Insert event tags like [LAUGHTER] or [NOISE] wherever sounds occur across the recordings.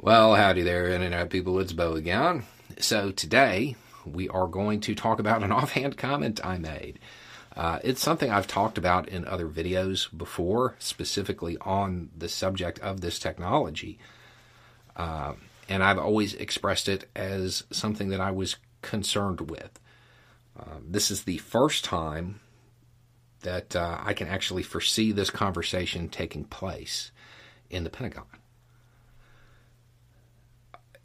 Well, howdy there, Internet people. It's Beau again. So today we are going to talk about an [LAUGHS] offhand comment I made. Uh, it's something I've talked about in other videos before, specifically on the subject of this technology. Uh, and I've always expressed it as something that I was concerned with. Uh, this is the first time that uh, I can actually foresee this conversation taking place in the Pentagon.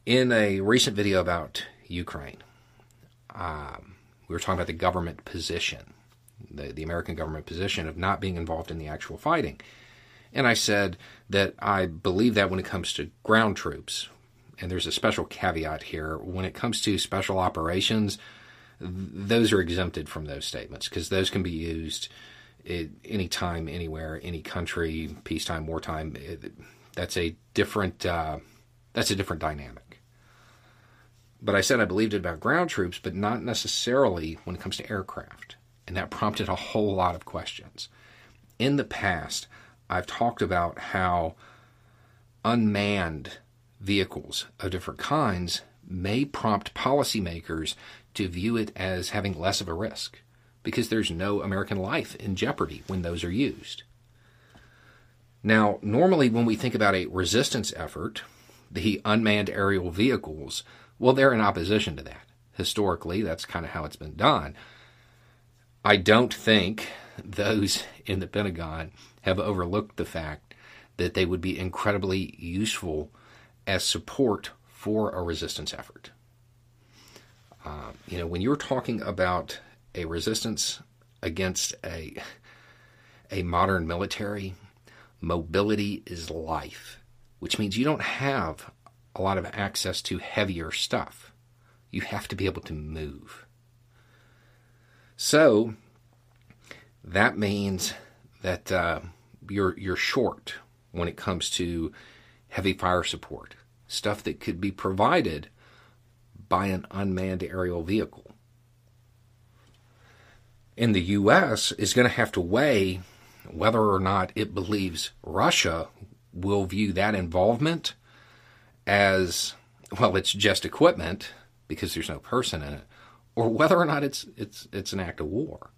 In a recent video about Ukraine, um, we were talking about the government position, the, the American government position of not being involved in the actual fighting. And I said that I believe that when it comes to ground troops, and there's a special caveat here, when it comes to special operations, those are exempted from those statements because those can be used at any time, anywhere, any country, peacetime, wartime. It, that's a different uh, that's a different dynamic. But I said I believed it about ground troops, but not necessarily when it comes to aircraft, and that prompted a whole lot of questions. In the past, I've talked about how unmanned vehicles of different kinds may prompt policymakers to view it as having less of a risk because there's no American life in jeopardy when those are used. Now, normally when we think about a resistance effort, the unmanned aerial vehicles, well, they're in opposition to that. Historically, that's kind of how it's been done. I don't think those in the Pentagon have overlooked the fact that they would be incredibly useful as support for a resistance effort. Uh, you know, when you're talking about a resistance against a a modern military, mobility is life, which means you don't have a lot of access to heavier stuff. You have to be able to move. So that means that uh, you're you're short when it comes to heavy fire support, stuff that could be provided by an unmanned aerial vehicle. In the U.S., is going to have to weigh whether or not it believes Russia will view that involvement as well, it's just equipment because there's no person in it, or whether or not it's it's it's an act of war.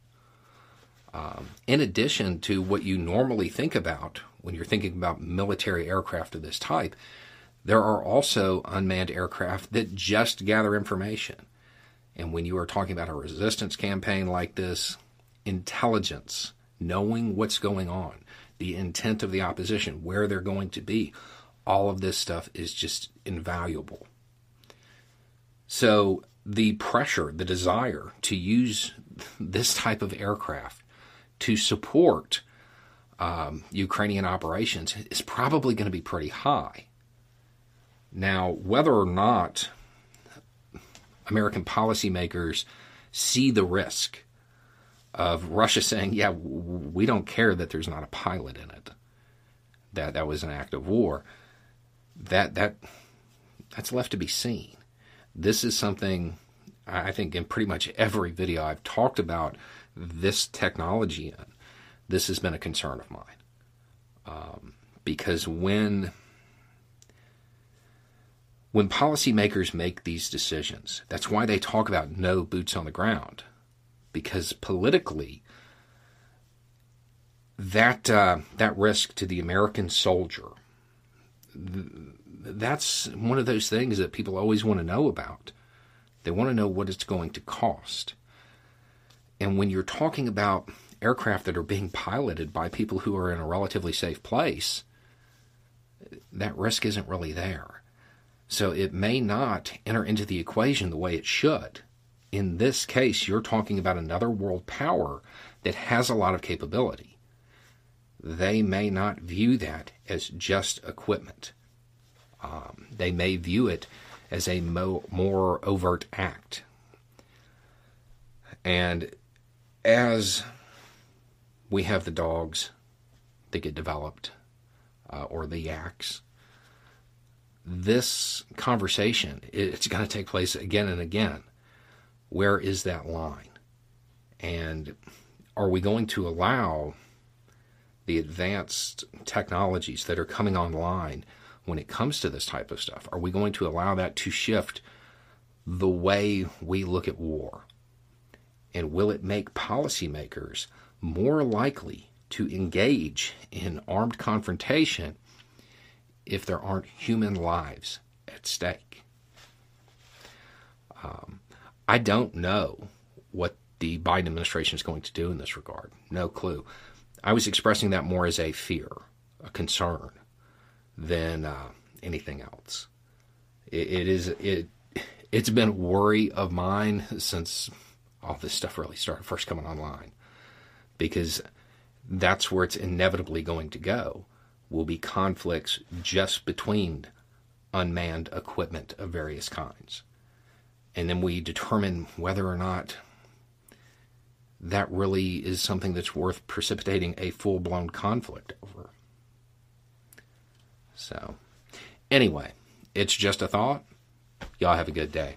Um, in addition to what you normally think about when you're thinking about military aircraft of this type, there are also unmanned aircraft that just gather information. And when you are talking about a resistance campaign like this, intelligence, knowing what's going on, the intent of the opposition, where they're going to be, all of this stuff is just invaluable. So the pressure, the desire to use this type of aircraft to support um, Ukrainian operations is probably going to be pretty high. Now, whether or not American policymakers see the risk of Russia saying, "Yeah, we don't care that there's not a pilot in it," that that was an act of war, that that that's left to be seen. This is something I think in pretty much every video I've talked about this technology in. This has been a concern of mine um, because when when policymakers make these decisions, that's why they talk about no boots on the ground, because politically, that uh, that risk to the American soldier that's one of those things that people always want to know about. They want to know what it's going to cost. And when you're talking about aircraft that are being piloted by people who are in a relatively safe place, that risk isn't really there. So it may not enter into the equation the way it should. In this case, you're talking about another world power that has a lot of capability. They may not view that as just equipment. Um, they may view it as a mo- more overt act. And as we have the dogs that get developed, uh, or the yaks, this conversation it's going to take place again and again. Where is that line? And are we going to allow the advanced technologies that are coming online when it comes to this type of stuff? Are we going to allow that to shift the way we look at war? And will it make policymakers more likely to engage in armed confrontation if there aren't human lives at stake? Um, I don't know what the Biden administration is going to do in this regard. No clue. I was expressing that more as a fear, a concern, than uh, anything else. It, it is it. It's been a worry of mine since all this stuff really started first coming online, because that's where it's inevitably going to go. Will be conflicts just between unmanned equipment of various kinds, and then we determine whether or not that really is something that's worth precipitating a full blown conflict over. So, anyway, it's just a thought. Y'all have a good day.